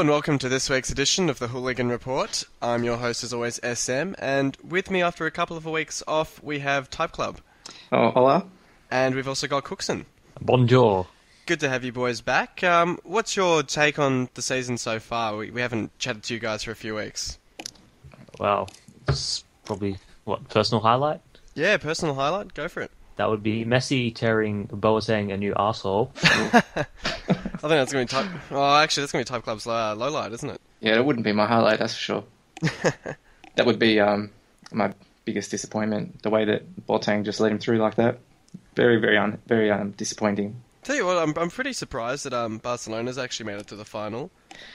Hello and welcome to this week's edition of the Hooligan Report. I'm your host, as always, SM, and with me after a couple of weeks off, we have Type Club, Oh, hola. and we've also got Cooksen. Bonjour. Good to have you boys back. Um, what's your take on the season so far? We, we haven't chatted to you guys for a few weeks. Well, it's probably what personal highlight. Yeah, personal highlight, go for it. That would be Messi tearing Boateng a new arsehole. I think that's going to be Type. Oh, actually, that's going to be Type Club's uh, low light, isn't it? Yeah, that wouldn't be my highlight, that's for sure. that would be um, my biggest disappointment. The way that Boateng just let him through like that. Very, very, un- very um, disappointing. Tell you what, I'm, I'm pretty surprised that um, Barcelona's actually made it to the final.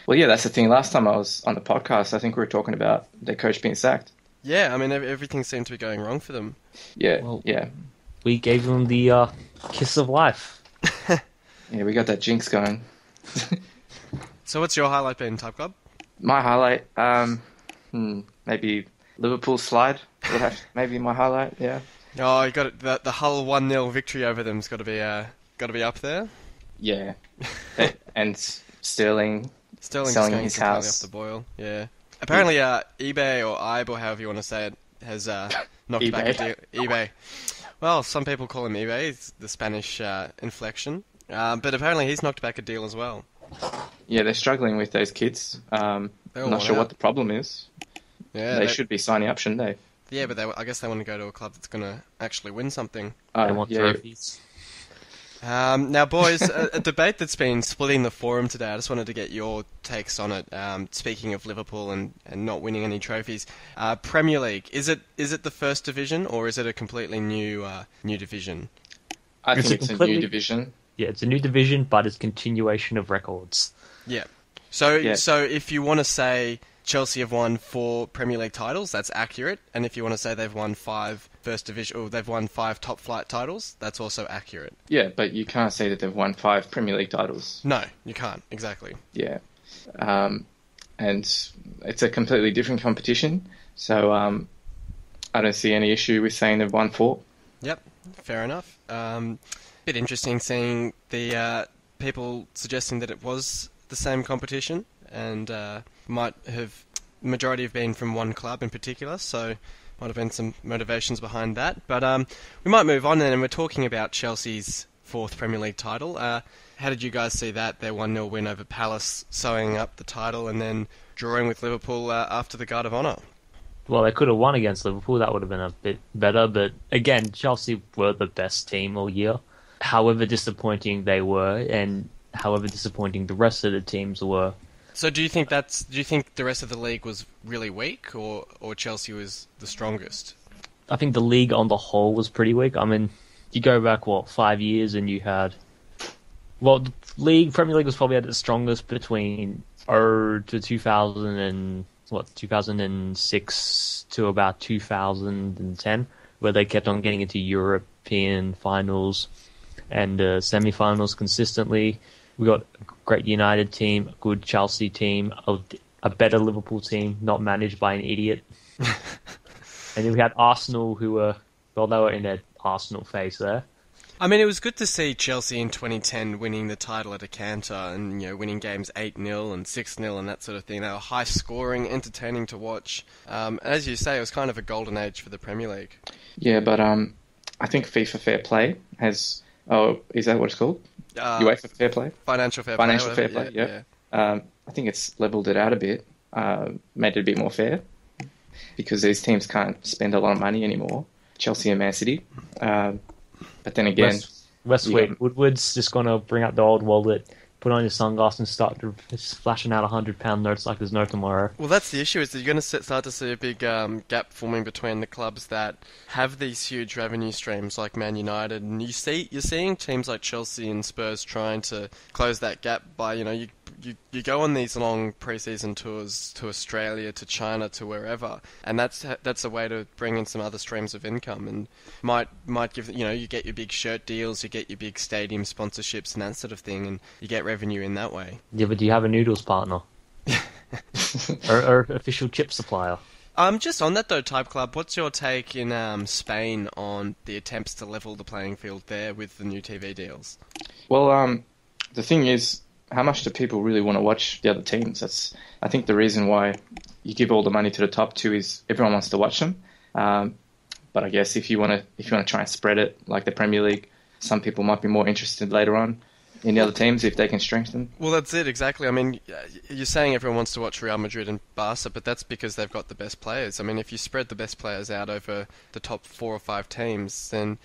Well, yeah, that's the thing. Last time I was on the podcast, I think we were talking about their coach being sacked. Yeah, I mean, everything seemed to be going wrong for them. Yeah, Well- yeah, We gave them the uh, kiss of life. yeah. We got that jinx going. So, what's your highlight been, Type Club? My highlight, um, hmm, maybe Liverpool slide. Maybe my highlight. Yeah, Oh, you got it. The, the Hull one 0 victory over them's got to be uh, got to be up there. yeah. and Sterling. Sterling's Selling going his house. off the boil. Yeah. Apparently, uh, eBay or IBE or however you want to say it has uh, knocked back a deal. eBay. eBay. Well, some people call him eBay. The Spanish uh, inflection. Uh, but apparently, he's knocked back a deal as well. Yeah, they're struggling with those kids. Um, They're I'm not sure out. what the problem is. Yeah, they, should be signing up, shouldn't they? Yeah, but they, I guess they want to go to a club that's going to actually win something. Uh, They want yeah, trophies. Um, now, boys, a, a debate that's been splitting the forum today. I just wanted to get your takes on it. Um, speaking of Liverpool and, and not winning any trophies, uh, Premier League is it is it the first division or is it a completely new uh, new division? I It's think a it's a completely- new division. Yeah, it's a new division, but it's continuation of records. Yeah. So Yeah. so if you want to say Chelsea have won four Premier League titles, that's accurate. And if you want to say they've won five first division or they've won five top flight titles, that's also accurate. Yeah, but you can't say that they've won five Premier League titles. No, you can't exactly. Yeah, um, and it's a completely different competition. So um, I don't see any issue with saying they've won four. Yep, fair enough. Um, bit interesting seeing the uh, people suggesting that it was the same competition and uh, might have majority have been from one club in particular, so might have been some motivations behind that. But um, we might move on then, and we're talking about Chelsea's fourth Premier League title. Uh, how did you guys see that? Their 1 0 win over Palace, sewing up the title, and then drawing with Liverpool uh, after the Guard of Honour. Well, they could have won against Liverpool. That would have been a bit better. But again, Chelsea were the best team all year. However disappointing they were, and however disappointing the rest of the teams were, So do you think that's do you think the rest of the league was really weak or or Chelsea was the strongest? I think the league on the whole was pretty weak. I mean, you go back what five years, and you had well, the league Premier League was probably at its strongest between oh to two thousand and what two thousand and six to about two thousand and ten, where they kept on getting into European finals and uh, semi-finals consistently. We got a great United team, a good Chelsea team, a, a better Liverpool team, not managed by an idiot. And then we had Arsenal, who were well, they were in their Arsenal phase there. I mean, it was good to see Chelsea in 2010 winning the title at a canter and you know winning games 8-0 and 6-0 and that sort of thing. They were high scoring, entertaining to watch. Um, and as you say, it was kind of a golden age for the Premier League. Yeah, but um, I think FIFA Fair Play has. Oh, is that what it's called? Uh, UEFA Fair Play. financial fair play. Financial play. fair play, yeah. Um, I think it's leveled it out a bit, uh, made it a bit more fair, because these teams can't spend a lot of money anymore. Chelsea and Man City. Um, but then again, West, Westwood Yeah. Woodward's just gonna bring out the old wallet, put on your sunglasses, and start flashing out hundred pound notes like there's no tomorrow. Well, that's the issue. Is that you're going to start to see a big um, gap forming between the clubs that have these huge revenue streams, like Man United, and you see you're seeing teams like Chelsea and Spurs trying to close that gap by you know you you, you go on these long preseason tours to Australia, to China, to wherever, and that's that's a way to bring in some other streams of income, and might might give you know you get your big shirt deals, you get your big stadium sponsorships and that sort of thing, and you get in that way. Yeah, but do you have a noodles partner or, or official chip supplier? Um, just on that though, Type Club, what's your take in um, Spain on the attempts to level the playing field there with the new TV deals? well, um, the thing is, how much do people really want to watch the other teams? That's I think the reason why you give all the money to the top two is everyone wants to watch them. Um, but I guess if you want to if you want to try and spread it like the Premier League, some people might be more interested later on in the other teams if they can strengthen. Well, that's it exactly. I mean, you're saying everyone wants to watch Real Madrid and Barca, but that's because they've got the best players. I mean, if you spread the best players out over the top four or five teams, then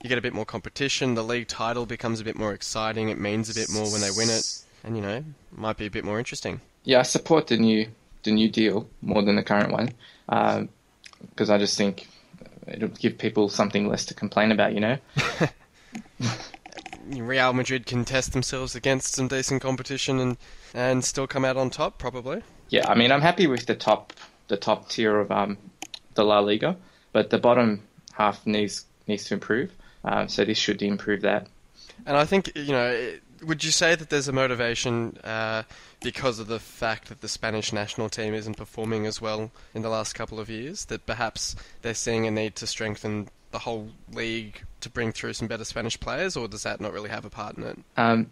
you get a bit more competition. The league title becomes a bit more exciting. It means a bit more when they win it, and you know, might be a bit more interesting. Yeah, I support the new the new deal more than the current one because um, I just think it'll give people something less to complain about. You know. Real Madrid can test themselves against some decent competition and and still come out on top, probably. Yeah, I mean, I'm happy with the top the top tier of um, the La Liga, but the bottom half needs needs to improve. Um, so this should improve that. And I think you know, would you say that there's a motivation uh, because of the fact that the Spanish national team isn't performing as well in the last couple of years? That perhaps they're seeing a need to strengthen the whole league to bring through some better Spanish players, or does that not really have a part in it? Um,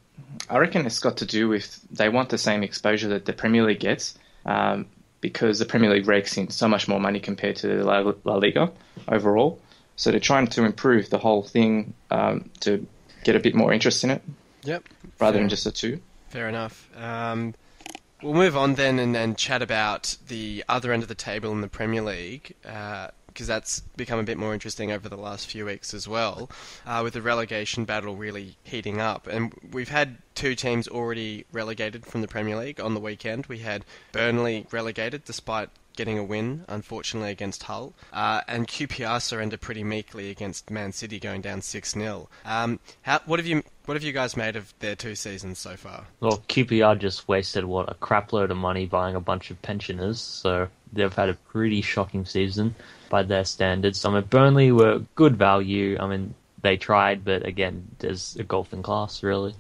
I reckon it's got to do with they want the same exposure that the Premier League gets, um, because the Premier League rakes in so much more money compared to the La, La Liga overall. So they're trying to improve the whole thing um, to get a bit more interest in it. Yep. Rather Fair. than just a two. Fair enough. Um, we'll move on then and, and chat about the other end of the table in the Premier League. Uh, because that's become a bit more interesting over the last few weeks as well, uh, with the relegation battle really heating up. And we've had two teams already relegated from the Premier League on the weekend. We had Burnley relegated despite getting a win, unfortunately, against Hull. Uh, and QPR surrendered pretty meekly against Man City, going down 6 0. Um, what, have you, what have you guys made of their two seasons so far? Well, QPR just wasted, what, a crapload of money buying a bunch of pensioners, so they've had a pretty shocking season by their standards. I mean, Burnley were good value. I mean, they tried, but again, there's a golfing class, really.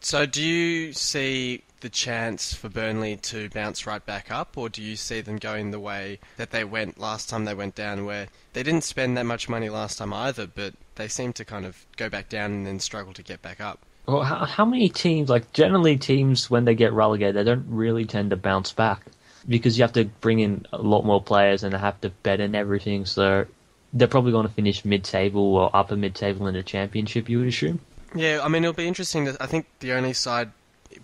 So, do you see the chance for Burnley to bounce right back up, or do you see them going the way that they went last time they went down, where they didn't spend that much money last time either, but they seem to kind of go back down and then struggle to get back up? Well, how, how many teams, like generally teams, when they get relegated, they don't really tend to bounce back because you have to bring in a lot more players and have to bet in everything. So they're probably going to finish mid-table or upper mid-table in the championship. You would assume. Yeah, I mean it'll be interesting. I think the only side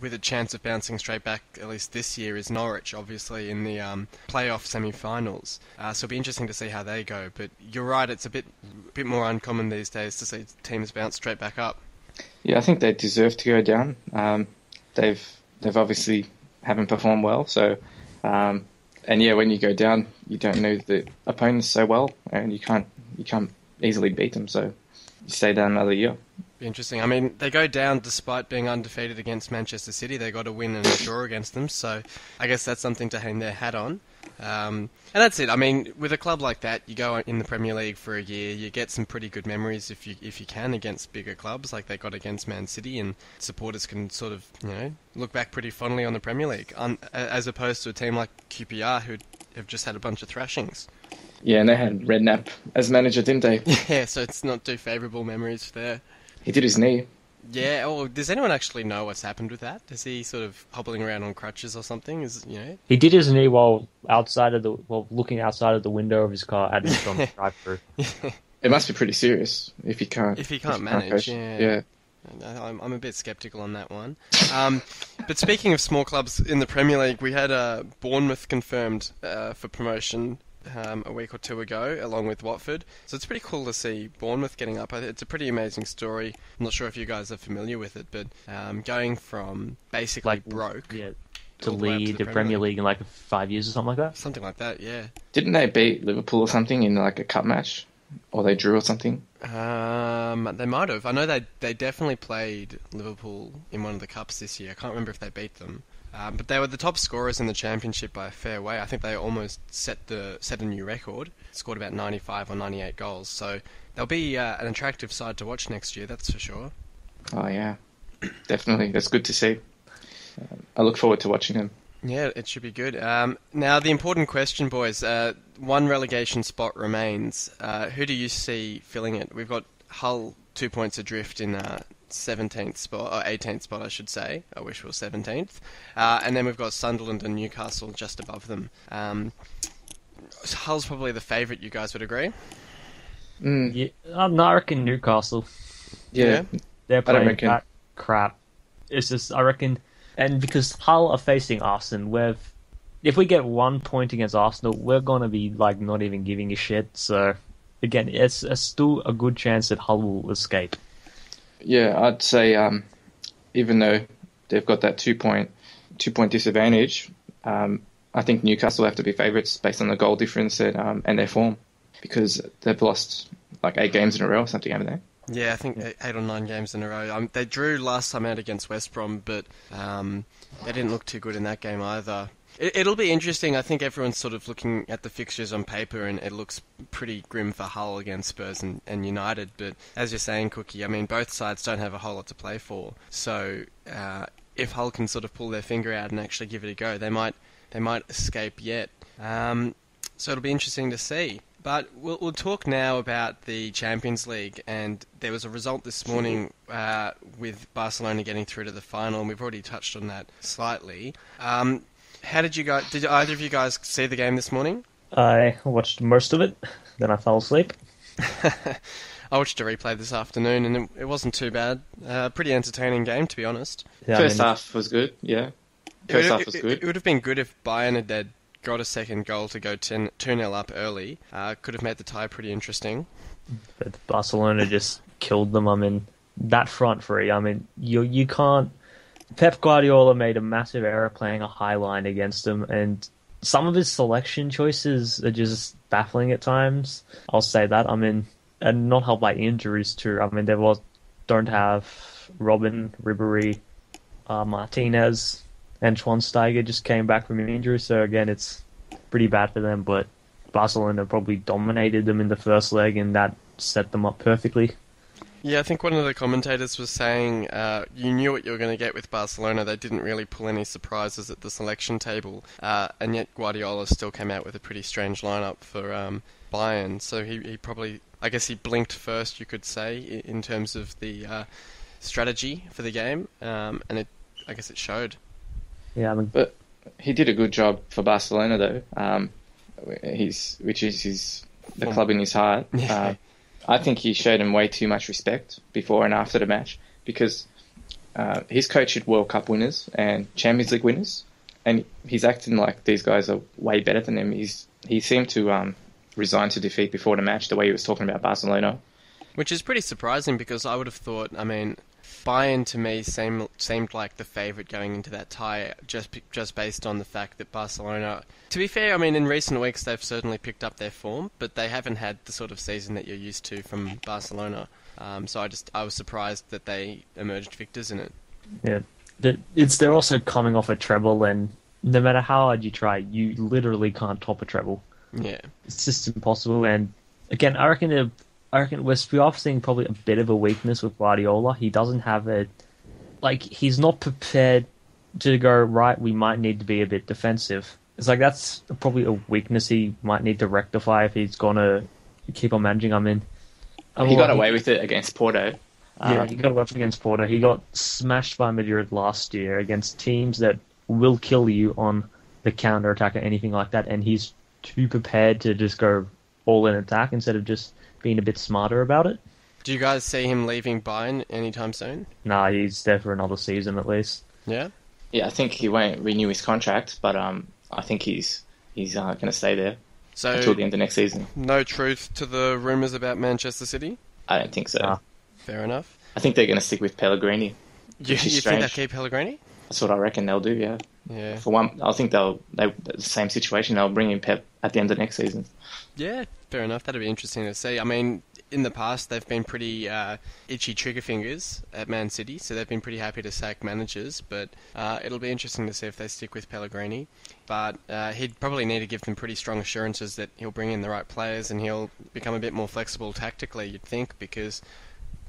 with a chance of bouncing straight back, at least this year, is Norwich, obviously, in the um, playoff semi finals. Uh, so it'll be interesting to see how they go. But you're right, it's a bit, bit more uncommon these days to see teams bounce straight back up. Yeah, I think they deserve to go down. Um, they've they've obviously haven't performed well, so um, and yeah, when you go down, you don't know the opponents so well, and you can't you can't easily beat them. So you stay down another year. Interesting. I mean, they go down despite being undefeated against Manchester City. They got a win and a draw against them, so I guess that's something to hang their hat on. Um, and that's it. I mean, with a club like that, you go in the Premier League for a year, you get some pretty good memories if you if you can against bigger clubs like they got against Man City, and supporters can sort of you know look back pretty fondly on the Premier League, un, as opposed to a team like QPR who have just had a bunch of thrashings. Yeah, and they had Redknapp as manager, didn't they? Yeah, so it's not too favourable memories there. He did his knee. Yeah. Oh, does anyone actually know what's happened with that? Is he sort of hobbling around on crutches or something? Is you know? He did his knee while outside of the while looking outside of the window of his car at his drive-through. It must be pretty serious if he can't. If he can't if manage, he can't yeah. yeah. I'm, I'm a bit sceptical on that one. Um, but speaking of small clubs in the Premier League, we had uh, Bournemouth confirmed uh, for promotion um, a week or two ago, along with Watford. So it's pretty cool to see Bournemouth getting up. It's a pretty amazing story. I'm not sure if you guys are familiar with it, but um, going from basically like, broke. Yeah. To lead the, the Premier League. League in like five years or something like that. Something like that, yeah. Didn't they beat Liverpool or something in like a cup match, or they drew or something? Um, they might have. I know they they definitely played Liverpool in one of the cups this year. I can't remember if they beat them. Um, but they were the top scorers in the championship by a fair way. I think they almost set the set a new record. Scored about 95 or 98 goals. So they'll be uh, an attractive side to watch next year. That's for sure. Oh yeah, definitely. That's good to see. Uh, I look forward to watching them. Yeah, it should be good. Um, now, the important question, boys. Uh, one relegation spot remains. Uh, who do you see filling it? We've got Hull two points adrift in 17th spot, or 18th spot, I should say. I wish we were 17th. Uh, and then we've got Sunderland and Newcastle just above them. Um, Hull's probably the favourite, you guys would agree? Mm, Yeah, I'm not reckon Newcastle. yeah. Yeah. They're don't playing reckon- that crap. It's just I reckon, and because Hull are facing Arsenal, we've if we get one point against Arsenal, we're gonna be like not even giving a shit. So again, it's, it's still a good chance that Hull will escape. Yeah, I'd say um, even though they've got that two point two point disadvantage, um, I think Newcastle have to be favourites based on the goal difference and, um, and their form because they've lost like eight games in a row or something, haven't they? Yeah, I think eight- or nine games in a row. Um, they drew last time out against West Brom, but um, they didn't look too good in that game either. It, it'll be interesting. I think everyone's sort of looking at the fixtures on paper, and it looks pretty grim for Hull against Spurs and, and United. But as you're saying, Cookie, I mean, both sides don't have a whole lot to play for. So uh, if Hull can sort of pull their finger out and actually give it a go, they might they might escape yet. Um, so it'll be interesting to see. But we'll, we'll talk now about the Champions League, and there was a result this morning uh, with Barcelona getting through to the final, and we've already touched on that slightly. Um, how did you guys? Did either of you guys see the game this morning? I watched most of it, then I fell asleep. I watched a replay this afternoon, and it, it wasn't too bad. Uh, pretty entertaining game, to be honest. Yeah, I First mean, half was good, yeah. First would- half was good. It would have been good if Bayern had had got a second goal to go 2 0 up early. Uh, could have made the tie pretty interesting. but Barcelona just killed them. I mean, that front three. I mean, you you can't. Pep Guardiola made a massive error playing a high line against them, and some of his selection choices are just baffling at times. I'll say that. I mean, and not helped by injuries too. I mean, they was don't have Robben Ribery, uh, Martinez, and Schweinsteiger just came back from injury. So again, it's pretty bad for them. But Barcelona probably dominated them in the first leg, and that set them up perfectly. Yeah, I think one of the commentators was saying uh, you knew what you were going to get with Barcelona. They didn't really pull any surprises at the selection table, uh, and yet Guardiola still came out with a pretty strange lineup for um, Bayern. So he, he probably, I guess, he blinked first, you could say, in terms of the uh, strategy for the game, um, and it, I guess, it showed. Yeah, I mean, But he did a good job for Barcelona, though. Um, he's which is his the club in his heart. Yeah. I think he showed him way too much respect before and after the match because uh, he's coached World Cup winners and Champions League winners, and he's acting like these guys are way better than him. He's he seemed to um, resign to defeat before the match, the way he was talking about Barcelona. Which is pretty surprising because I would have thought, I mean, Bayern to me seemed seemed like the favourite going into that tie, just just based on the fact that Barcelona. To be fair, I mean, in recent weeks they've certainly picked up their form, but they haven't had the sort of season that you're used to from Barcelona. Um, so I just I was surprised that they emerged victors in it. yeah, it's they're also coming off a treble, and no matter how hard you try, you literally can't top a treble. Yeah, It's just impossible. And again, I reckon I reckon we're we are seeing probably a bit of a weakness with Guardiola. He doesn't have a like he's not prepared to go right. We might need to be a bit defensive. It's like that's probably a weakness he might need to rectify if he's gonna keep on managing. I mean, he got away with it against Porto. Yeah, Um, he got left against Porto. He got smashed by Madrid last year against teams that will kill you on the counter attack or anything like that, and he's too prepared to just go all in attack instead of just being a bit smarter about it. do you guys see him leaving Bayern anytime soon? Nah, he's there for another season at least. Yeah. yeah, I think he won't renew his contract, but um, I think he's he's uh, going to stay there So until the end of next season. no truth to the rumours about Manchester City. I don't think so. Nah. Fair enough. I think they're going to stick with Pellegrini. You, you think they'll keep Pellegrini? That's what I reckon they'll do. Yeah. Yeah. For one, I think they'll they the same situation. They'll bring in Pep at the end of next season. Yeah, fair enough. That'd be interesting to see. I mean, in the past, they've been pretty uh, itchy trigger fingers at Man City, so they've been pretty happy to sack managers. But uh, it'll be interesting to see if they stick with Pellegrini. But uh, he'd probably need to give them pretty strong assurances that he'll bring in the right players and he'll become a bit more flexible tactically. You'd think because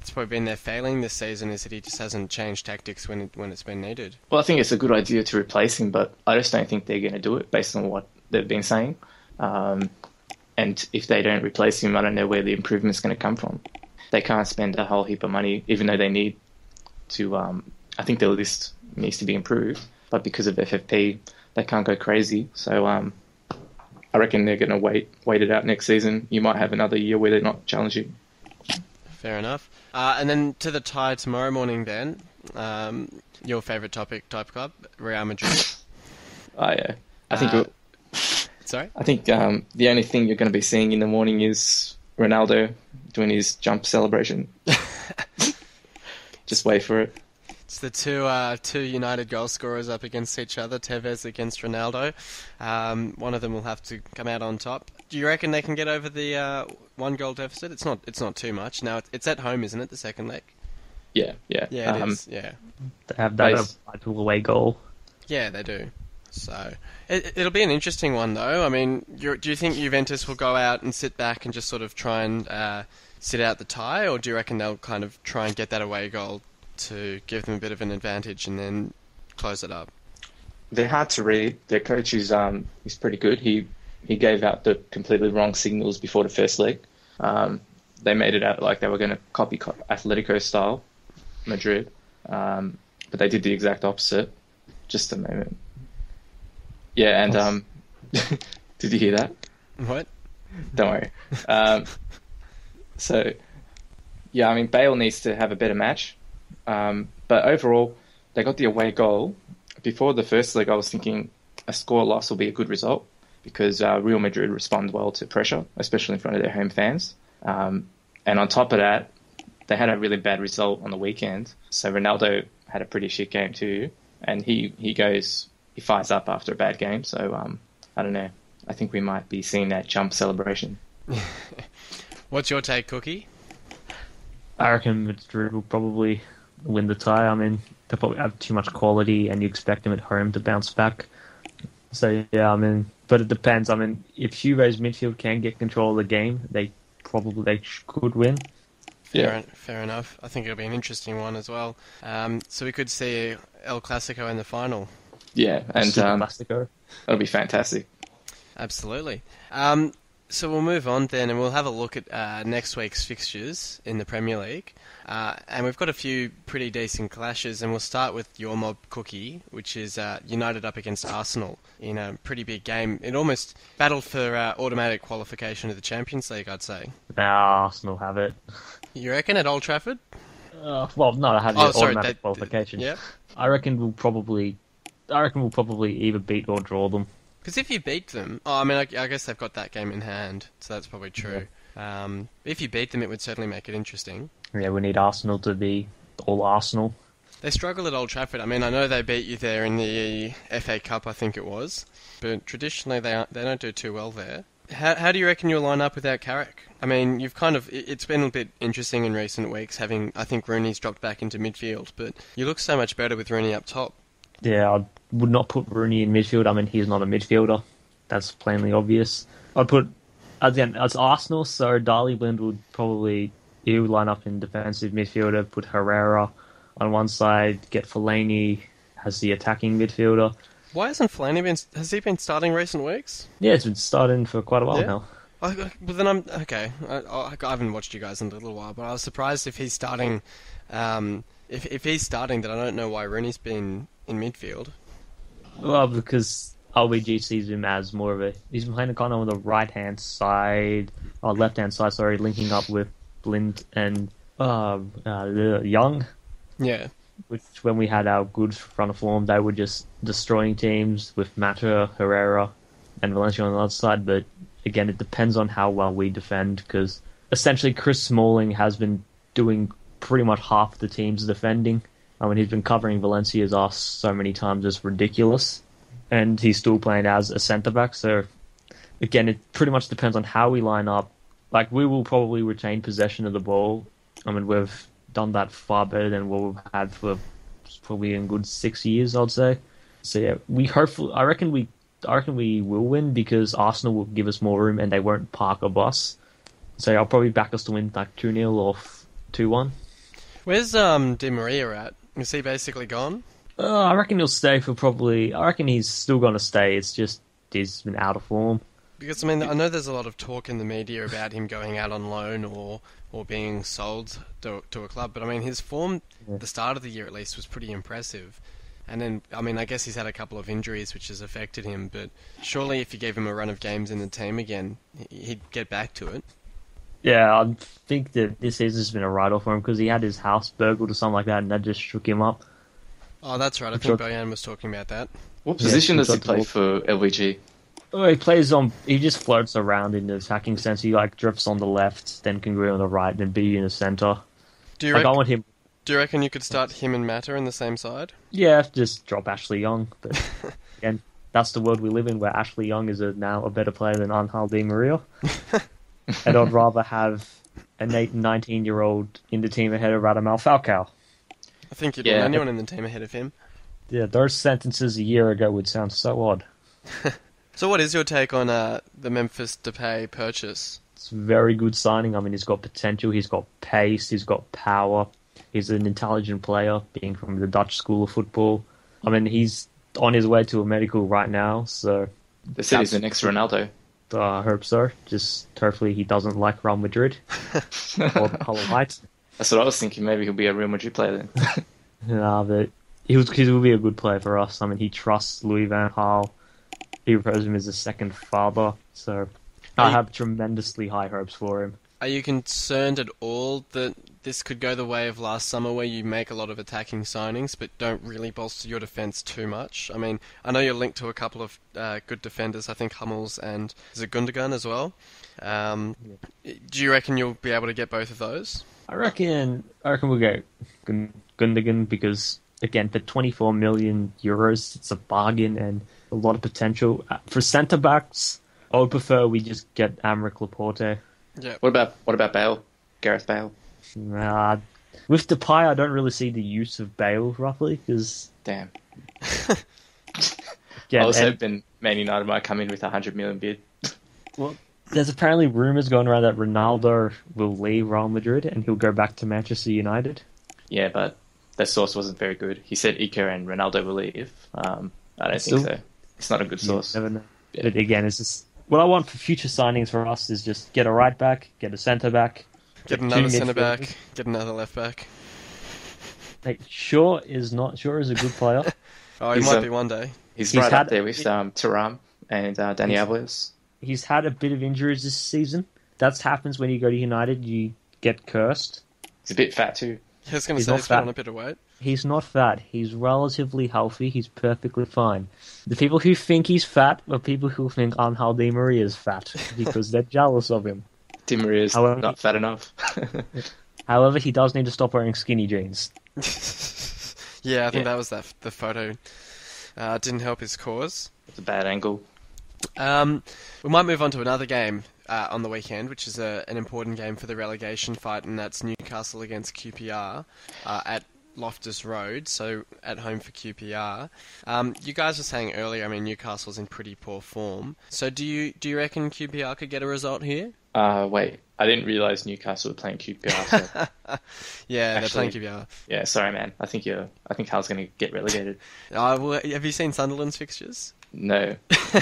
it's probably been their failing this season is that he just hasn't changed tactics when it, when it's been needed. Well, I think it's a good idea to replace him, but I just don't think they're going to do it based on what they've been saying. Um, and if they don't replace him, I don't know where the improvement's going to come from. They can't spend a whole heap of money, even though they need to. Um, I think the list needs to be improved, but because of FFP, they can't go crazy. So um, I reckon they're going to wait wait it out next season. You might have another year where they're not challenging. Fair enough. Uh, and then to the tie tomorrow morning, then. Um, your favourite topic, type club, Real Madrid. Oh yeah, I think. Uh, it- Sorry. I think um, the only thing you're going to be seeing in the morning is Ronaldo doing his jump celebration. Just wait for it. It's the two uh, two United goal scorers up against each other. Tevez against Ronaldo. Um, one of them will have to come out on top. Do you reckon they can get over the uh, one goal deficit? It's not. It's not too much. Now it's at home, isn't it? The second leg. Yeah, yeah. Yeah, it um, is. Yeah. They have that Nice. vital away goal. Yeah, they do. So it, it'll be an interesting one, though. I mean, do you think Juventus will go out and sit back and just sort of try and uh, sit out the tie, or do you reckon they'll kind of try and get that away goal to give them a bit of an advantage and then close it up? They're hard to read. Their coach is um is pretty good. He he gave out the completely wrong signals before the first leg. Um, they made it out like they were going to copy Atletico style Madrid, um, but they did the exact opposite. Just a moment. Yeah, and um, did you hear that? What? Don't worry. Um, so, yeah, I mean, Bale needs to have a better match. Um, but overall, they got the away goal. Before the first leg, I was thinking a score loss will be a good result because uh, Real Madrid respond well to pressure, especially in front of their home fans. Um, and on top of that, they had a really bad result on the weekend. So Ronaldo had a pretty shit game too, and he he goes he fires up after a bad game. So um, I don't know. I think we might be seeing that jump celebration. What's your take, Cookie? I reckon Madrid will probably win the tie. I mean, they probably have too much quality, and you expect them at home to bounce back. So yeah, I mean, but it depends. I mean, if Juve's midfield can get control of the game, they probably they could win. Fair, Yeah. en- fair enough. I think it'll be an interesting one as well. Um, so we could see El Clasico in the final. Yeah, and Super um, Clasico. that'll be fantastic. Absolutely. Um, so we'll move on then, and we'll have a look at uh, next week's fixtures in the Premier League. Uh, and we've got a few pretty decent clashes, and we'll start with your mob cookie, which is uh, United up against Arsenal in a pretty big game. It almost battled for uh, automatic qualification to the Champions League, I'd say. Now Arsenal have it. You reckon at Old Trafford? Uh, well, no, I have Oh, the sorry, automatic that- qualification. Yeah. I reckon we'll probably, I reckon we'll probably either beat or draw them. Because if you beat them, oh, I mean, I, I guess they've got that game in hand, so that's probably true. Um, if you beat them, it would certainly make it interesting. Yeah, we need Arsenal to be all Arsenal. They struggle at Old Trafford. I mean, I know they beat you there in the FA Cup, I think it was, but traditionally they aren't, they don't do too well there. How, how do you reckon you'll line up without Carrick? I mean, you've kind of it's been a bit interesting in recent weeks having I think Rooney's dropped back into midfield, but you look so much better with Rooney up top. Yeah, I would not put Rooney in midfield. I mean, he's not a midfielder. That's plainly obvious. I'd put again as Arsenal, so Daley Blind would probably he would line up in defensive midfielder, put Herrera on one side, get Fellaini as the attacking midfielder. Why hasn't Flanny been? Has he been starting recent weeks? Yeah, it's been starting for quite a while Yeah. now. I, I- well, then I'm okay. I, I, I haven't watched you guys in a little while, but I was surprised if he's starting. Um, if if he's starting, then I don't know why Rooney's been in midfield. Well, because LVG sees him as more of a he's been playing kind of on the right hand side or left hand side, sorry, linking up with Blind and uh, uh, Young. Yeah, which when we had our good front of form, they were just destroying teams with Mata, Herrera, and Valencia on the other side. But again, it depends on how well we defend because essentially Chris Smalling has been doing pretty much half the team's defending. I mean, he's been covering Valencia's ass so many times, it's ridiculous. And he's still playing as a centre back. So again, it pretty much depends on how we line up. Like we will probably retain possession of the ball. I mean, we've done that far better than what we've had for probably in good six years, I'd say. So yeah, we hopefully, I reckon we, I reckon we will win because Arsenal will give us more room and they won't park a bus. So I'll probably back us to win like two 0 or two one. where's um Di Maria at? Is he basically gone? Uh, I reckon he'll stay for probably. I reckon he's still going to stay. It's just he's been out of form. Because I mean, I know there's a lot of talk in the media about him going out on loan or or being sold to, to a club, but I mean, his form Yeah. the start of the year at least was pretty impressive. And then, I mean, I guess he's had a couple of injuries which has affected him, but surely if you gave him a run of games in the team again, he'd get back to it. Yeah, I think that this season's been a write-off for him because he had his house burgled or something like that, and that just shook him up. Oh, that's right. I think sure- Bojan was talking about that. What position he's does he play for LVG? Oh, he plays on. He just floats around in the attacking sense. He like drifts on the left, then can go on the right, then be in the center. Do you, Like I want him. do you reckon you could start him and Mata in the same side? Yeah, just drop Ashley Young. But again, that's the world we live in, where Ashley Young is a, now a better player than Angel Di Maria. and I'd rather have a 19 year old in the team ahead of Radamel Falcao. I think you'd Yeah. want anyone in the team ahead of him. Yeah, those sentences a year ago would sound so odd. So, what is your take on uh, the Memphis Depay purchase? It's a very good signing. I mean, he's got potential. He's got pace. He's got power. He's an intelligent player, being from the Dutch school of football. I mean, he's on his way to a medical right now, so They said he's the next Ronaldo. Uh, I hope so. Just hopefully he doesn't like Real Madrid or the Color White. That's what I was thinking. Maybe he'll be a Real Madrid player then. Nah, but he was he will be a good player for us. I mean, he trusts Louis Van Gaal. He refers him as a second father, so I you- have tremendously high hopes for him. Are you concerned at all that this could go the way of last summer, where you make a lot of attacking signings but don't really bolster your defence too much? I mean, I know you're linked to a couple of uh, good defenders. I think Hummels and is it Gundogan as well. Um, Do you reckon you'll be able to get both of those? I reckon I reckon we'll get Gun- Gundogan because again for 24 million euros it's a bargain and a lot of potential Uh, for centre backs. I would prefer we just get Aymeric Laporte. Yeah. what about what about Bale? Gareth Bale. Uh, with Depay, I don't really see the use of Bale roughly because Damn. yeah, I was and- hoping Man United might come in with a hundred million bid. Well, there's apparently rumours going around that Ronaldo will leave Real Madrid and he'll go back to Manchester United. Yeah, but that source wasn't very good. He said Iker and Ronaldo will leave. Um, I don't Still- think so. It's not a good source. Never know. Yeah. But again, it's just what I want for future signings for us is just get a right back, get a centre back, Get two another centre midfielders. back, get another left back. Like Shaw is not Shaw is a good player. Oh, he He's, might uh, be one day. He's, He's right had- up there with um, Thuram and uh, Danny Alvarez. He's had a bit of injuries this season. That happens when you go to United. You get cursed. He's a bit fat too. I was going to He's say not he's put on fat. a bit of weight. He's not fat. He's relatively healthy. He's perfectly fine. The people who think he's fat are people who think Angel Di Maria is fat because they're jealous of him. Di Maria's However- not fat enough. However, he does need to stop wearing skinny jeans. yeah, I think Yeah. that was that the photo. Uh, didn't help his cause. it's a bad angle. Um, we might move on to another game uh, on the weekend, which is a, an important game for the relegation fight, and that's Newcastle against QPR uh, at Loftus Road, so at home for QPR. Um, you guys were saying earlier, I mean, Newcastle's in pretty poor form. So do you do you reckon QPR could get a result here? Uh, wait, I didn't realize Newcastle were playing QPR. So, Yeah, they're playing QPR. yeah, sorry, man. I think you're. I think Hull's going to get relegated. Uh, well, have you seen Sunderland's fixtures? No,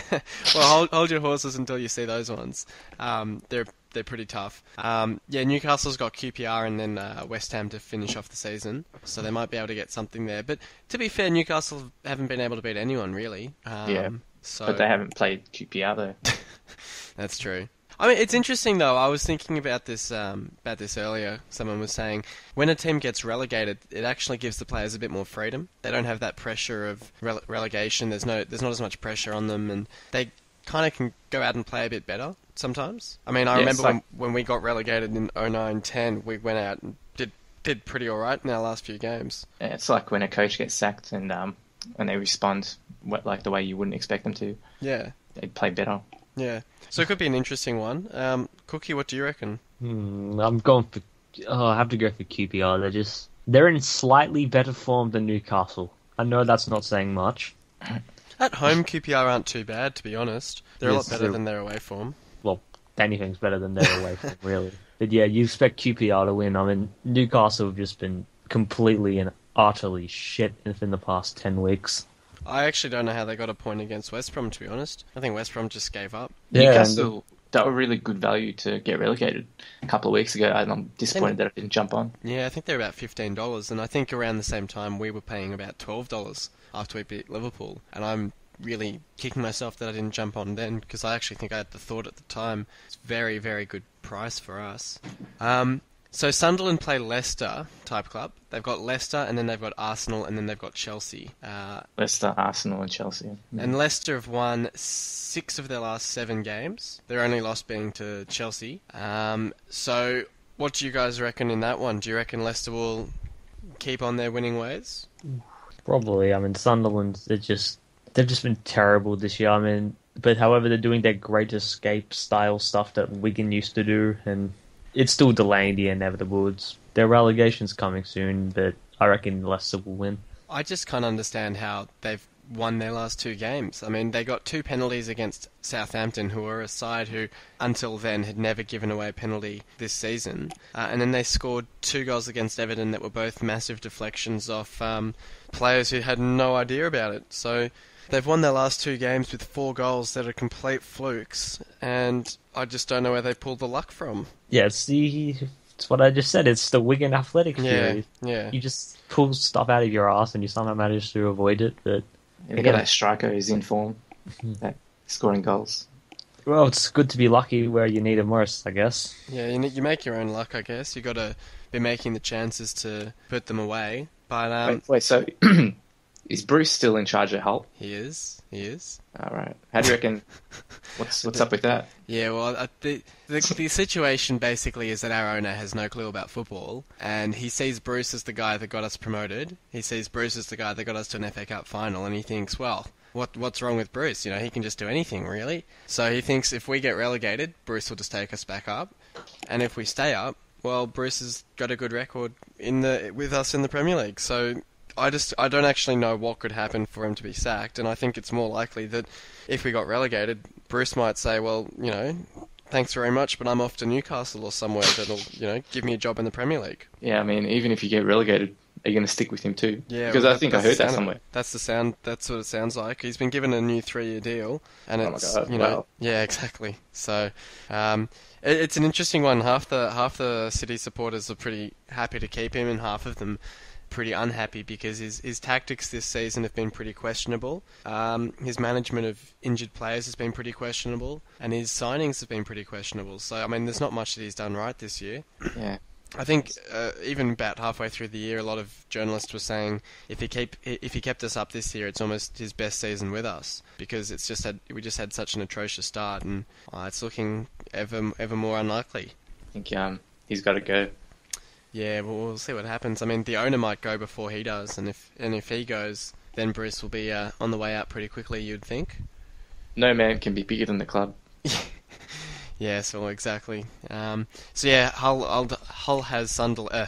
well, hold, hold your horses until you see those ones. Um, they're they're pretty tough. Um, yeah, Newcastle's got QPR and then uh, West Ham to finish off the season, so they might be able to get something there. But to be fair, Newcastle haven't been able to beat anyone really. Um, Yeah, so but they haven't played QPR though. that's true. I mean, it's interesting though. I was thinking about this um, about this earlier. Someone was saying when a team gets relegated, it actually gives the players a bit more freedom. They don't have that pressure of rele- relegation. There's no there's not as much pressure on them, and they kind of can go out and play a bit better sometimes. I mean, I it's remember like- when when we got relegated in 09-10, we went out and did did pretty all right in our last few games. Yeah, it's like when a coach gets sacked and um, and they respond like the way you wouldn't expect them to. Yeah, They play better. Yeah. So it could be an interesting one. Um, Cookie, what do you reckon? Hmm, I'm going for. Oh, I have to go for QPR. They're just they're in slightly better form than Newcastle. I know that's not saying much. At home, QPR aren't too bad, to be honest. They're a lot Yes, better they're- than their away form. Well, anything's better than their away form, really. But yeah, you expect QPR to win. I mean, Newcastle have just been completely and utterly shit in the past ten weeks. I actually don't know how they got a point against West Brom. To be honest, I think West Brom just gave up. Yeah, Newcastle, that were really good value to get relegated a couple of weeks ago, and I'm disappointed that I didn't jump on. Yeah, I think they're about fifteen dollars, and I think around the same time we were paying about twelve dollars after we beat Liverpool, and I'm really kicking myself that I didn't jump on then because I actually think I had the thought at the time. It's very, very good price for us. Um, so Sunderland play Leicester type club. They've got Leicester, and then they've got Arsenal, and then they've got Chelsea. Uh, Leicester, Arsenal, and Chelsea. and Leicester have won six of their last seven games. Their only loss being to Chelsea. Um, so, what do you guys reckon in that one? Do you reckon Leicester will keep on their winning ways? Probably. I mean, Sunderland, they're just they've just been terrible this year. I mean, but however, they're doing their great escape style stuff that Wigan used to do, and it's still delaying the inevitable. Their relegation's coming soon, but I reckon Leicester will win. I just can't understand how they've won their last two games. I mean, they got two penalties against Southampton, who were a side who, until then, had never given away a penalty this season. Uh, and then they scored two goals against Everton that were both massive deflections off um, players who had no idea about it. So they've won their last two games with four goals that are complete flukes, and I just don't know where they pulled the luck from. Yeah, it's the it's what I just said. It's the Wigan athletic Yeah, theory. yeah. You just pull stuff out of your ass, and you somehow manage to avoid it. But Yeah, they got that striker who's in form, scoring goals. well, it's good to be lucky where you need it most, I guess. Yeah, you, you make your own luck, I guess. you got to be making the chances to put them away. But um, wait, wait, so is Bruce still in charge of Hull? he is, he is. All right. How do you reckon? what's what's up with that? Yeah, well, uh, the, the the situation basically is that our owner has no clue about football, and he sees Bruce as the guy that got us promoted. He sees Bruce as the guy that got us to an FA Cup final, and he thinks, well, what what's wrong with Bruce? You know, he can just do anything, really. So he thinks if we get relegated, Bruce will just take us back up, and if we stay up, well, Bruce has got a good record in the with us in the Premier League. So I just I don't actually know what could happen for him to be sacked, and I think it's more likely that if we got relegated, Bruce might say, well, you know, thanks very much, but I'm off to Newcastle or somewhere that'll you know give me a job in the Premier League. Yeah, I mean, even if you get relegated, are you going to stick with him too? Yeah, because well, I think I heard that somewhere. That's the sound. That's what it sounds like. He's been given a new three-year deal, and Oh it's God, you know, wow. yeah, exactly. So, um, it, it's an interesting one. Half the half the City supporters are pretty happy to keep him, and half of them pretty unhappy because his his tactics this season have been pretty questionable. Um, his management of injured players has been pretty questionable, and his signings have been pretty questionable. So, I mean, there's not much that he's done right this year. Yeah. I think uh, even about halfway through the year, a lot of journalists were saying if he keep if he kept us up this year, it's almost his best season with us because it's just had we just had such an atrocious start, and uh, it's looking ever ever more unlikely. I think um, he's got to go. Yeah, well, we'll see what happens. I mean, the owner might go before he does, and if and if he goes, then Bruce will be uh, on the way out pretty quickly. You'd think. No man can be bigger than the club. Yes, well, exactly. Um, so yeah, Hull, Hull, Hull has Sundal, uh,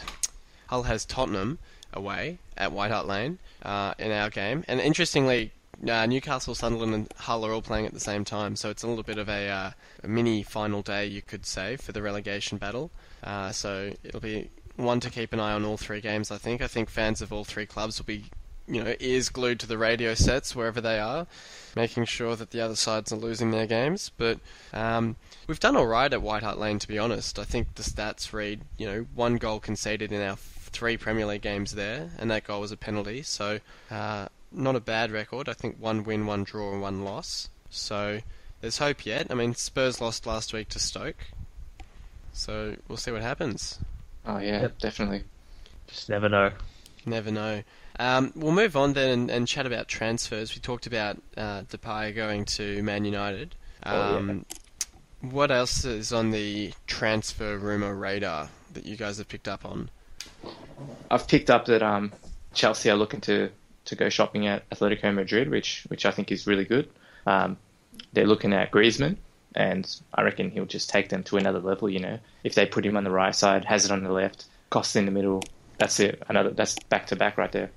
Hull has Tottenham away at White Hart Lane uh, in our game, and interestingly, uh, Newcastle, Sunderland, and Hull are all playing at the same time, so it's a little bit of a, uh, a mini final day, you could say, for the relegation battle. Uh, so it'll be one to keep an eye on all three games. I think. I think fans of all three clubs will be, you know, ears glued to the radio sets wherever they are, making sure that the other sides are losing their games. But um, we've done all right at White Hart Lane, to be honest. I think the stats read, you know, one goal conceded in our three Premier League games there, and that goal was a penalty. So uh, not a bad record. I think one win, one draw, and one loss. So there's hope yet. I mean, Spurs lost last week to Stoke, so we'll see what happens. Oh yeah, Yep. definitely. Just never know. Never know. Um, we'll move on then and, and chat about transfers. We talked about uh, Depay going to Man United. Oh, yeah. Um, What else is on the transfer rumor radar that you guys have picked up on? I've picked up that um, Chelsea are looking to, to go shopping at Atletico Madrid, which which I think is really good. Um, they're looking at Griezmann, and I reckon he'll just take them to another level. You know, if they put him on the right side, Hazard on the left, Costa in the middle, that's it. Another that's back to back right there.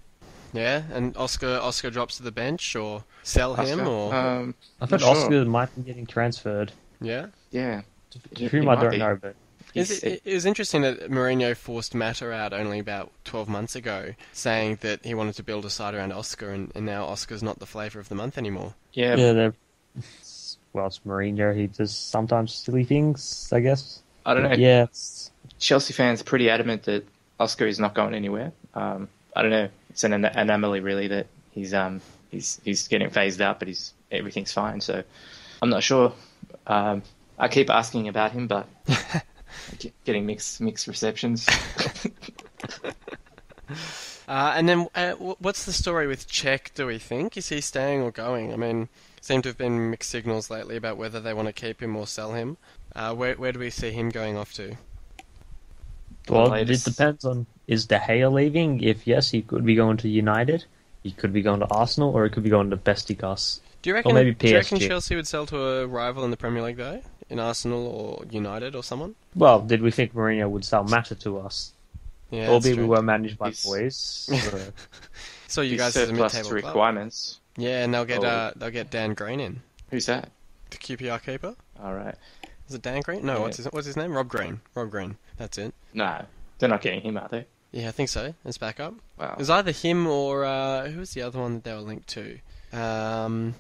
Yeah, and Oscar Oscar drops to the bench or sell him or um, I thought sure. Oscar might be getting transferred. yeah. yeah, To It- whom I might don't be. know, but Is He's- it, it was interesting that Mourinho forced Mata out only about 12 months ago, saying that he wanted to build a side around Oscar, and, and now Oscar's not the flavour of the month anymore. yeah, Yeah, they're, well, it's Mourinho. He does sometimes silly things, I guess. I don't know. Yeah, Chelsea fans are pretty adamant that Oscar is not going anywhere. Um, I don't know. It's an, an anomaly, really, that he's um he's he's getting phased out, but he's everything's fine. So I'm not sure. Um, I keep asking about him, but getting mixed mixed receptions. Uh, and then, uh, what's the story with Cech, do we think? Is he staying or going? I mean, seem to have been mixed signals lately about whether they want to keep him or sell him. Uh, where, where do we see him going off to? well, latest- it depends on is De Gea leaving? If yes, he could be going to United. He could be going to Arsenal, or he could be going to Besticos. Do you reckon, maybe do you reckon Chelsea would sell to a rival in the Premier League, though? In Arsenal or United or someone? Well, did we think Mourinho would sell Mata to us? Yeah, that's Albeit we were managed by He's- boys. so- So you He's guys as a surplus mid-table to club. requirements. Yeah, and they'll get Oh. uh, they'll get Dan Green in, Who's that? the QPR keeper. All right. Is it Dan Green? No, Yeah. what's his what's his name? Rob Green. Rob Green. That's it. No, they're not getting him, are they? Yeah, I think so. As backup. Wow. It was either him or uh, who was the other one that they were linked to? Um,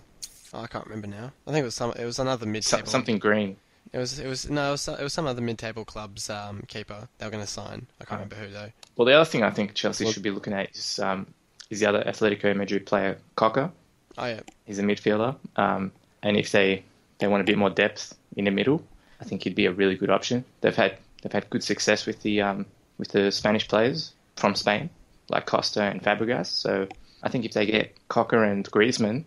oh, I can't remember now. I think it was some. It was another So- mid-table. something green. It was. It was no. It was, it was some other mid-table club's um, keeper. They were going to sign. I can't remember who though. Well, the other thing I think Chelsea should be looking at is um, is the other Atletico Madrid player, Koke. Oh yeah. He's a midfielder, um, and if they, they want a bit more depth in the middle, I think he'd be a really good option. They've had they've had good success with the um, with the Spanish players from Spain, like Costa and Fabregas. So I think if they get Koke and Griezmann,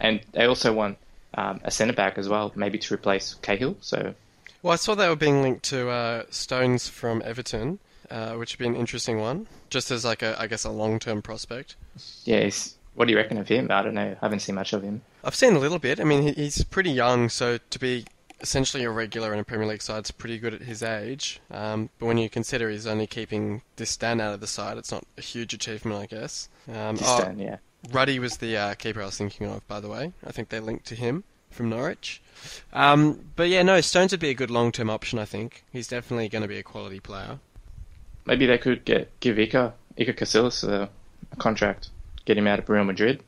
and they also want um, a centre back as well, maybe to replace Cahill. So Well, I saw they were being linked to uh, Stones from Everton, uh, which would be an interesting one, just as like a, I guess, a long-term prospect. yeah, it's, what do you reckon of him? I don't know. I haven't seen much of him. I've seen a little bit. I mean, he's pretty young, so to be essentially a regular in a Premier League side is pretty good at his age. Um, but when you consider he's only keeping Distin out of the side, it's not a huge achievement, I guess. Um, oh, Distin, yeah. Ruddy was the uh, keeper I was thinking of, by the way. I think they linked to him from Norwich. Um, but yeah, no, Stones would be a good long-term option. I think he's definitely going to be a quality player. Maybe they could get give Iker Iker Casillas a, a contract, get him out of Real Madrid.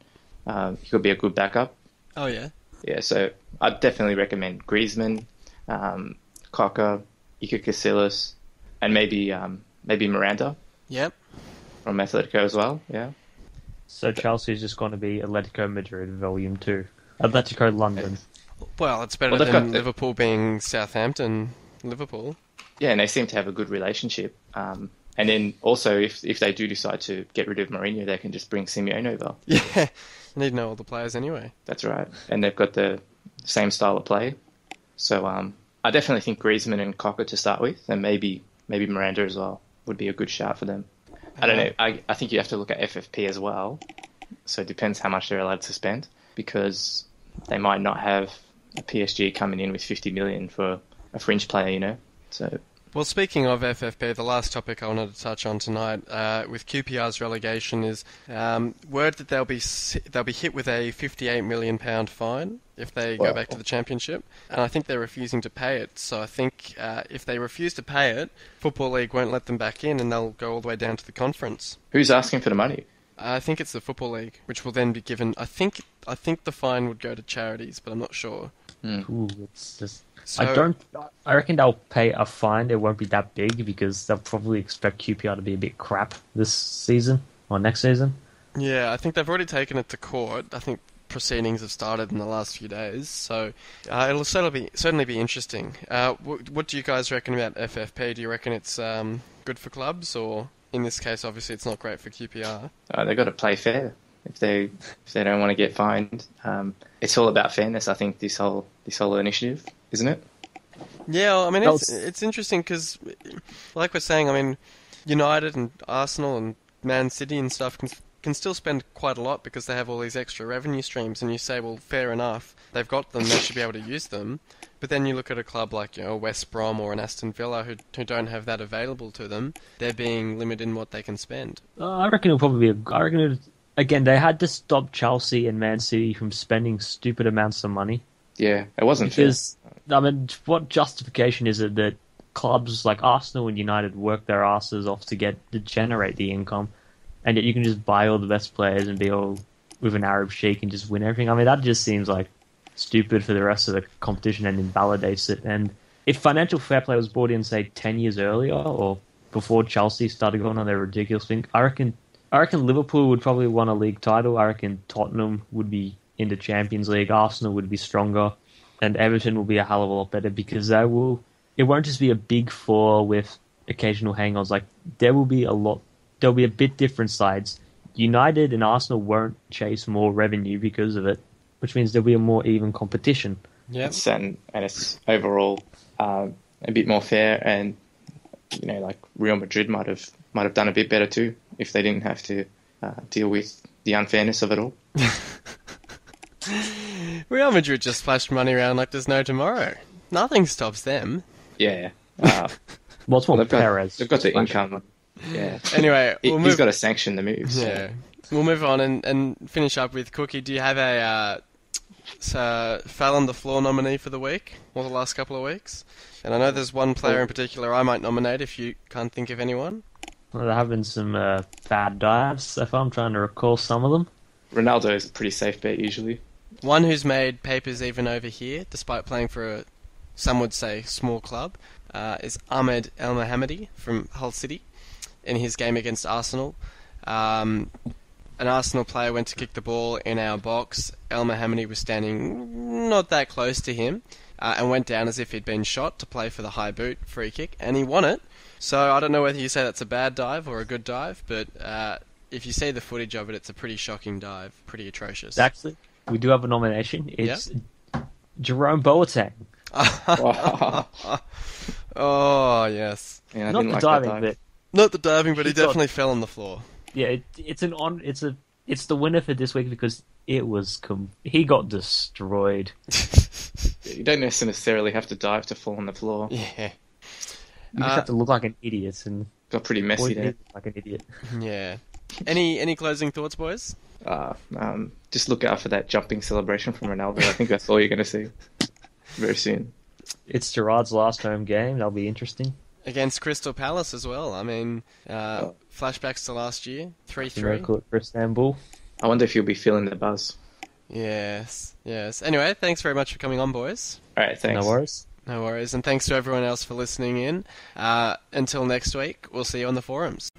Um, he could be a good backup. Oh yeah, Yeah, so I'd definitely recommend Griezmann, um, Koke, Iker Casillas, and maybe um, maybe Miranda yep. from Atletico as well. Yeah, so Chelsea is just going to be Atletico Madrid Volume Two, Atletico London. Well, it's better Well, than got Liverpool being Southampton. Liverpool. yeah, and they seem to have a good relationship. Um, and then also, if if they do decide to get rid of Mourinho, they can just bring Simeone over. Yeah, need to know all the players anyway. That's right, and they've got the same style of play. So um, I definitely think Griezmann and Koke to start with, and maybe maybe Miranda as well would be a good shout for them. I don't know. I, I think you have to look at FFP as well. So it depends how much they're allowed to spend because they might not have a PSG coming in with 50 million for a fringe player, you know. So Well, speaking of FFP, the last topic I wanted to touch on tonight uh, with QPR's relegation is um, word that they'll be they'll be hit with a 58 million pound fine if they go back to the championship, and I think they're refusing to pay it. So I think uh, if they refuse to pay it, Football League won't let them back in, and they'll go all the way down to the conference. who's asking for the money? I think it's the Football League, which will then be given. I think I think the fine would go to charities, but I'm not sure. Ooh, it's just. So, I don't. I reckon they'll pay a fine. It won't be that big because they'll probably expect QPR to be a bit crap this season or next season. Yeah, I think they've already taken it to court. I think proceedings have started in the last few days, so uh, it'll certainly be certainly be interesting. Uh, what, what do you guys reckon about FFP? Do you reckon it's um, good for clubs, or in this case, obviously, it's not great for QPR? Uh, they've got to play fair if they if they don't want to get fined. Um, it's all about fairness. I think this whole this whole initiative, isn't it? Yeah, well, I mean, it's it's- it's interesting because, like we're saying, I mean, United and Arsenal and Man City and stuff can can still spend quite a lot because they have all these extra revenue streams, and you say, well, fair enough, they've got them, they should be able to use them. But then you look at a club like you know West Brom or an Aston Villa who who don't have that available to them, they're being limited in what they can spend. Uh, I reckon it'll probably be. A, I reckon it, again they had to stop Chelsea and Man City from spending stupid amounts of money Yeah, it wasn't fair. because I mean, what justification is it that clubs like Arsenal and United work their asses off to get to generate the income, and yet you can just buy all the best players and be all with an Arab sheik and just win everything. I mean, that just seems like stupid for the rest of the competition and invalidates it. And if financial fair play was brought in, say, ten years earlier or before Chelsea started going on their ridiculous thing, I reckon. I reckon Liverpool would probably won a league title. I reckon Tottenham would be in the Champions League. Arsenal would be stronger, and Everton will be a hell of a lot better because they will. It won't just be a big four with occasional hang-ons. Like there will be a lot. There'll be a bit different sides. United and Arsenal won't chase more revenue because of it, which means there'll be a more even competition. Yeah. And, and it's overall um, a bit more fair, and you know, like Real Madrid might have might have done a bit better too if they didn't have to uh, deal with the unfairness of it all. Real Madrid just splashed money around like there's no tomorrow. Nothing stops them. Yeah. Uh, Well, it's more they've got they've got the income. Yeah. Anyway, He- we'll He's move. got to sanction the moves. so- Yeah, we'll move on and, and finish up with Cookie. Do you have a uh, s- uh, fell on the floor nominee for the week or the last couple of weeks? And I know there's one player in particular I might nominate if you can't think of anyone. Well, there have been some uh, bad dives so far. I'm trying to recall some of them. Ronaldo is a pretty safe bet usually. One who's made papers even over here, despite playing for a, some would say, small club, uh, is Ahmed Elmohamady from Hull City in his game against Arsenal. Um, an Arsenal player went to kick the ball in our box. El Mohammadi was standing not that close to him uh, and went down as if he'd been shot to play for the high boot free kick, and he won it. So I don't know whether you say that's a bad dive or a good dive, but uh, if you see the footage of it, it's a pretty shocking dive, pretty atrocious. Actually, we do have a nomination. It's Jerome Boateng. Oh yes, Yeah, Not the like diving, dive. but not the diving, but he He got- definitely fell on the floor. yeah, it, it's an on. It's a. It's the winner for this week because it was. Com- he got destroyed. You don't necessarily have to dive to fall on the floor. Yeah, You just Uh, have to look like an idiot, and Got pretty messy there. like an idiot. yeah. Any any closing thoughts, boys? Uh, um, just look out for that jumping celebration from Ronaldo. I think that's all you're going to see very soon. It's Gerrard's last home game. That'll be interesting. Against Crystal Palace as well. I mean, uh, flashbacks to last year, three three. For Istanbul. I wonder if you'll be feeling the buzz. Yes, yes. Anyway, thanks very much for coming on, boys. All right, thanks. No worries. No worries, and thanks to everyone else for listening in. Uh, until next week, we'll see you on the forums.